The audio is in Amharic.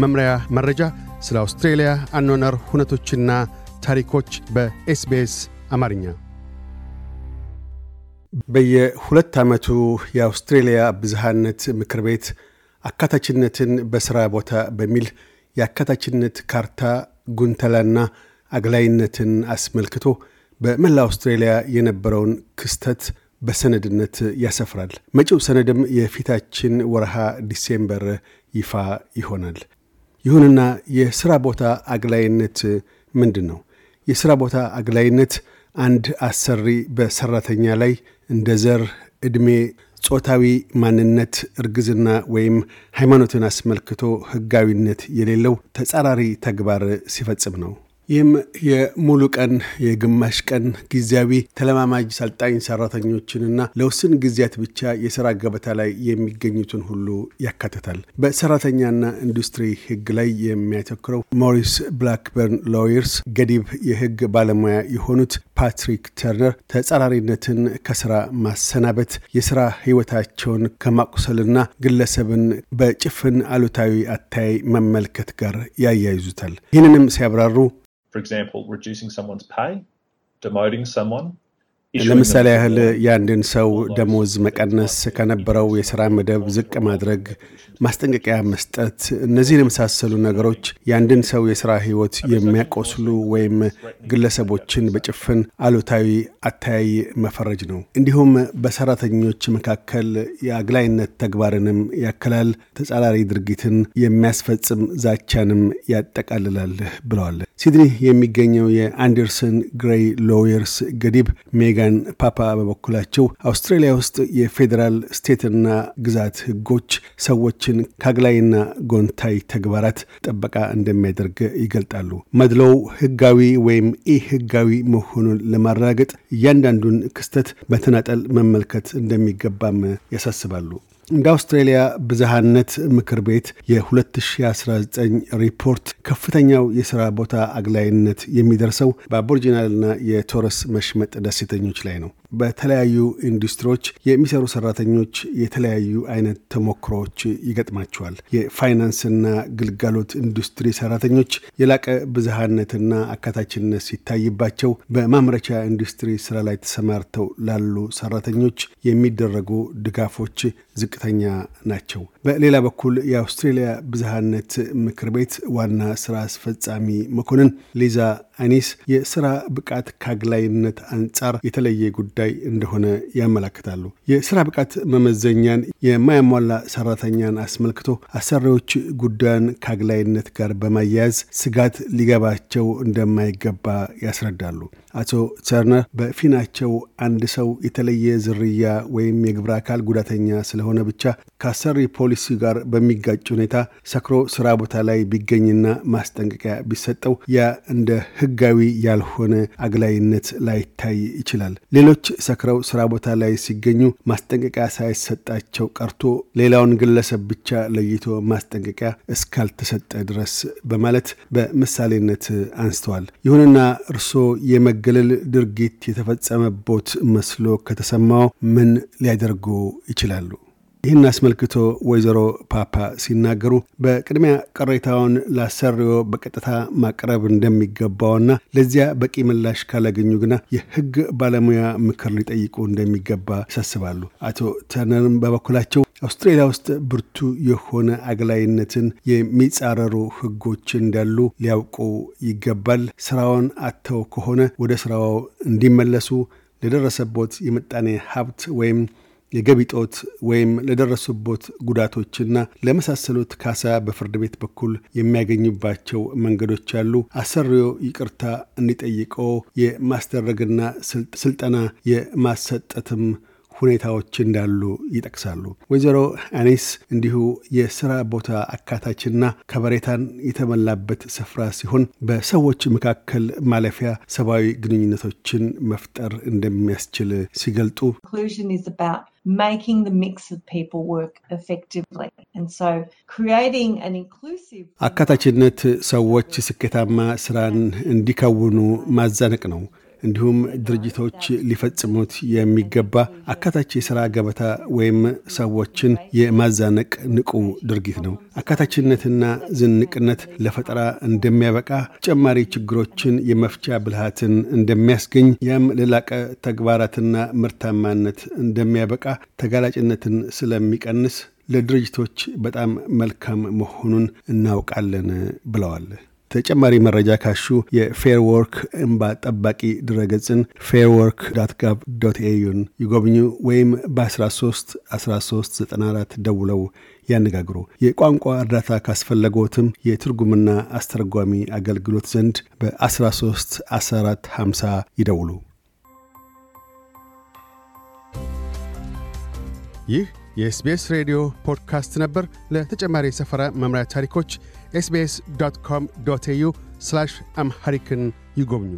መምሪያ መረጃ፣ ስለ አውስትሬልያ አኗኗር ሁነቶችና ታሪኮች በኤስቤስ አማርኛ። በየሁለት ዓመቱ የአውስትሬልያ ብዝሃነት ምክር ቤት አካታችነትን በሥራ ቦታ በሚል የአካታችነት ካርታ ጉንተላና አግላይነትን አስመልክቶ በመላ አውስትሬልያ የነበረውን ክስተት በሰነድነት ያሰፍራል። መጪው ሰነድም የፊታችን ወርሃ December ይፋ ይሆናል። ይሁንና የሥራ ቦታ አግላይነት ምንድን ነው? የሥራ ቦታ አግላይነት አንድ አሰሪ በሠራተኛ ላይ እንደ ዘር፣ ዕድሜ፣ ጾታዊ ማንነት፣ እርግዝና ወይም ሃይማኖትን አስመልክቶ ሕጋዊነት የሌለው ተጻራሪ ተግባር ሲፈጽም ነው። ይህም የሙሉ ቀን፣ የግማሽ ቀን፣ ጊዜያዊ ተለማማጅ ሰልጣኝ ሰራተኞችንና ለውስን ጊዜያት ብቻ የሥራ ገበታ ላይ የሚገኙትን ሁሉ ያካትታል። በሰራተኛና ኢንዱስትሪ ሕግ ላይ የሚያተኩረው Maurice Blackburn Lawyers ገዲብ የሕግ ባለሙያ የሆኑት ፓትሪክ ተርነር ተጻራሪነትን ከስራ ማሰናበት የሥራ ሕይወታቸውን ከማቁሰልና ግለሰብን በጭፍን አሉታዊ አተያይ መመልከት ጋር ያያይዙታል። ይህንንም ሲያብራሩ for example, reducing someone's pay, demoting someone. ለምሳሌ ያህል የአንድን ሰው ደሞዝ መቀነስ፣ ከነበረው የሥራ መደብ ዝቅ ማድረግ፣ ማስጠንቀቂያ መስጠት፣ እነዚህን የመሳሰሉ ነገሮች የአንድን ሰው የሥራ ሕይወት የሚያቆስሉ ወይም ግለሰቦችን በጭፍን አሉታዊ አተያይ መፈረጅ ነው። እንዲሁም በሰራተኞች መካከል የአግላይነት ተግባርንም ያከላል፣ ተጻራሪ ድርጊትን የሚያስፈጽም ዛቻንም ያጠቃልላል ብለዋል። ሲድኒ የሚገኘው የአንደርሰን ግሬይ Lawyers ገዲብ ሜጋን ፓፓ በበኩላቸው አውስትራሊያ ውስጥ የፌዴራል ስቴትና ግዛት ሕጎች ሰዎችን ከአግላይና ጎንታይ ተግባራት ጥበቃ እንደሚያደርግ ይገልጣሉ። መድሎው ሕጋዊ ወይም ኢ ሕጋዊ መሆኑን ለማረጋገጥ እያንዳንዱን ክስተት በተናጠል መመልከት እንደሚገባም ያሳስባሉ። እንደ አውስትራሊያ ብዝሃነት ምክር ቤት የ2019 ሪፖርት ከፍተኛው የሥራ ቦታ አግላይነት የሚደርሰው በአቦርጂናልና የቶረስ መሽመጥ ደሴተኞች ላይ ነው። በተለያዩ ኢንዱስትሪዎች የሚሰሩ ሰራተኞች የተለያዩ አይነት ተሞክሮዎች ይገጥማቸዋል። የፋይናንስና ግልጋሎት ኢንዱስትሪ ሰራተኞች የላቀ ብዝሃነትና አካታችነት ሲታይባቸው፣ በማምረቻ ኢንዱስትሪ ስራ ላይ ተሰማርተው ላሉ ሰራተኞች የሚደረጉ ድጋፎች ዝቅተኛ ናቸው። በሌላ በኩል የአውስትሬሊያ ብዝሃነት ምክር ቤት ዋና ስራ አስፈጻሚ መኮንን ሊዛ አኒስ የስራ ብቃት ከአግላይነት አንጻር የተለየ ጉዳይ እንደሆነ ያመላክታሉ። የስራ ብቃት መመዘኛን የማያሟላ ሰራተኛን አስመልክቶ አሰሪዎች ጉዳዩን ከአግላይነት ጋር በማያያዝ ስጋት ሊገባቸው እንደማይገባ ያስረዳሉ። አቶ ተርነር በፊናቸው አንድ ሰው የተለየ ዝርያ ወይም የግብረ አካል ጉዳተኛ ስለሆነ ብቻ ከአሰሪ ፖሊሲ ጋር በሚጋጭ ሁኔታ ሰክሮ ስራ ቦታ ላይ ቢገኝና ማስጠንቀቂያ ቢሰጠው ያ እንደ ሕጋዊ ያልሆነ አግላይነት ላይታይ ይችላል። ሌሎች ሰክረው ስራ ቦታ ላይ ሲገኙ ማስጠንቀቂያ ሳይሰጣቸው ቀርቶ ሌላውን ግለሰብ ብቻ ለይቶ ማስጠንቀቂያ እስካልተሰጠ ድረስ በማለት በምሳሌነት አንስተዋል። ይሁንና እርስዎ የመገለል ድርጊት የተፈጸመቦት መስሎ ከተሰማው ምን ሊያደርጉ ይችላሉ? ይህን አስመልክቶ ወይዘሮ ፓፓ ሲናገሩ በቅድሚያ ቅሬታውን ለአሰሪዎ በቀጥታ ማቅረብ እንደሚገባውና ለዚያ በቂ ምላሽ ካላገኙ ግና የሕግ ባለሙያ ምክር ሊጠይቁ እንደሚገባ ያሳስባሉ። አቶ ተርነርም በበኩላቸው አውስትራሊያ ውስጥ ብርቱ የሆነ አግላይነትን የሚጻረሩ ሕጎች እንዳሉ ሊያውቁ ይገባል። ስራውን አጥተው ከሆነ ወደ ስራው እንዲመለሱ ለደረሰቦት የምጣኔ ሀብት ወይም የገቢ ጦት ወይም ለደረሱቦት ጉዳቶችና ለመሳሰሉት ካሳ በፍርድ ቤት በኩል የሚያገኙባቸው መንገዶች አሉ። አሰሪዎ ይቅርታ እንዲጠይቀው የማስደረግና ስልጠና የማሰጠትም ሁኔታዎች እንዳሉ ይጠቅሳሉ። ወይዘሮ አኒስ እንዲሁ የስራ ቦታ አካታችና ከበሬታን የተሞላበት ስፍራ ሲሆን በሰዎች መካከል ማለፊያ ሰብአዊ ግንኙነቶችን መፍጠር እንደሚያስችል ሲገልጡ አካታችነት ሰዎች ስኬታማ ስራን እንዲከውኑ ማዛነቅ ነው። እንዲሁም ድርጅቶች ሊፈጽሙት የሚገባ አካታች የሥራ ገበታ ወይም ሰዎችን የማዛነቅ ንቁ ድርጊት ነው። አካታችነትና ዝንቅነት ለፈጠራ እንደሚያበቃ፣ ተጨማሪ ችግሮችን የመፍቻ ብልሃትን እንደሚያስገኝ፣ ያም ለላቀ ተግባራትና ምርታማነት እንደሚያበቃ፣ ተጋላጭነትን ስለሚቀንስ ለድርጅቶች በጣም መልካም መሆኑን እናውቃለን ብለዋል። ተጨማሪ መረጃ ካሹ የ Fair Work እንባ ጠባቂ ድረገጽን fairwork dot gov dot au ን ይጎብኙ ወይም በ13 1394 ደውለው ያነጋግሩ። የቋንቋ እርዳታ ካስፈለጎትም የትርጉምና አስተርጓሚ አገልግሎት ዘንድ በ13 14 50 ይደውሉ። ይህ የ SBS ሬዲዮ ፖድካስት ነበር። ለተጨማሪ የሰፈራ መምሪያ ታሪኮች ኤስቤስ ዶት ኮም ዶት ኤዩ አምሐሪክን ይጎብኙ።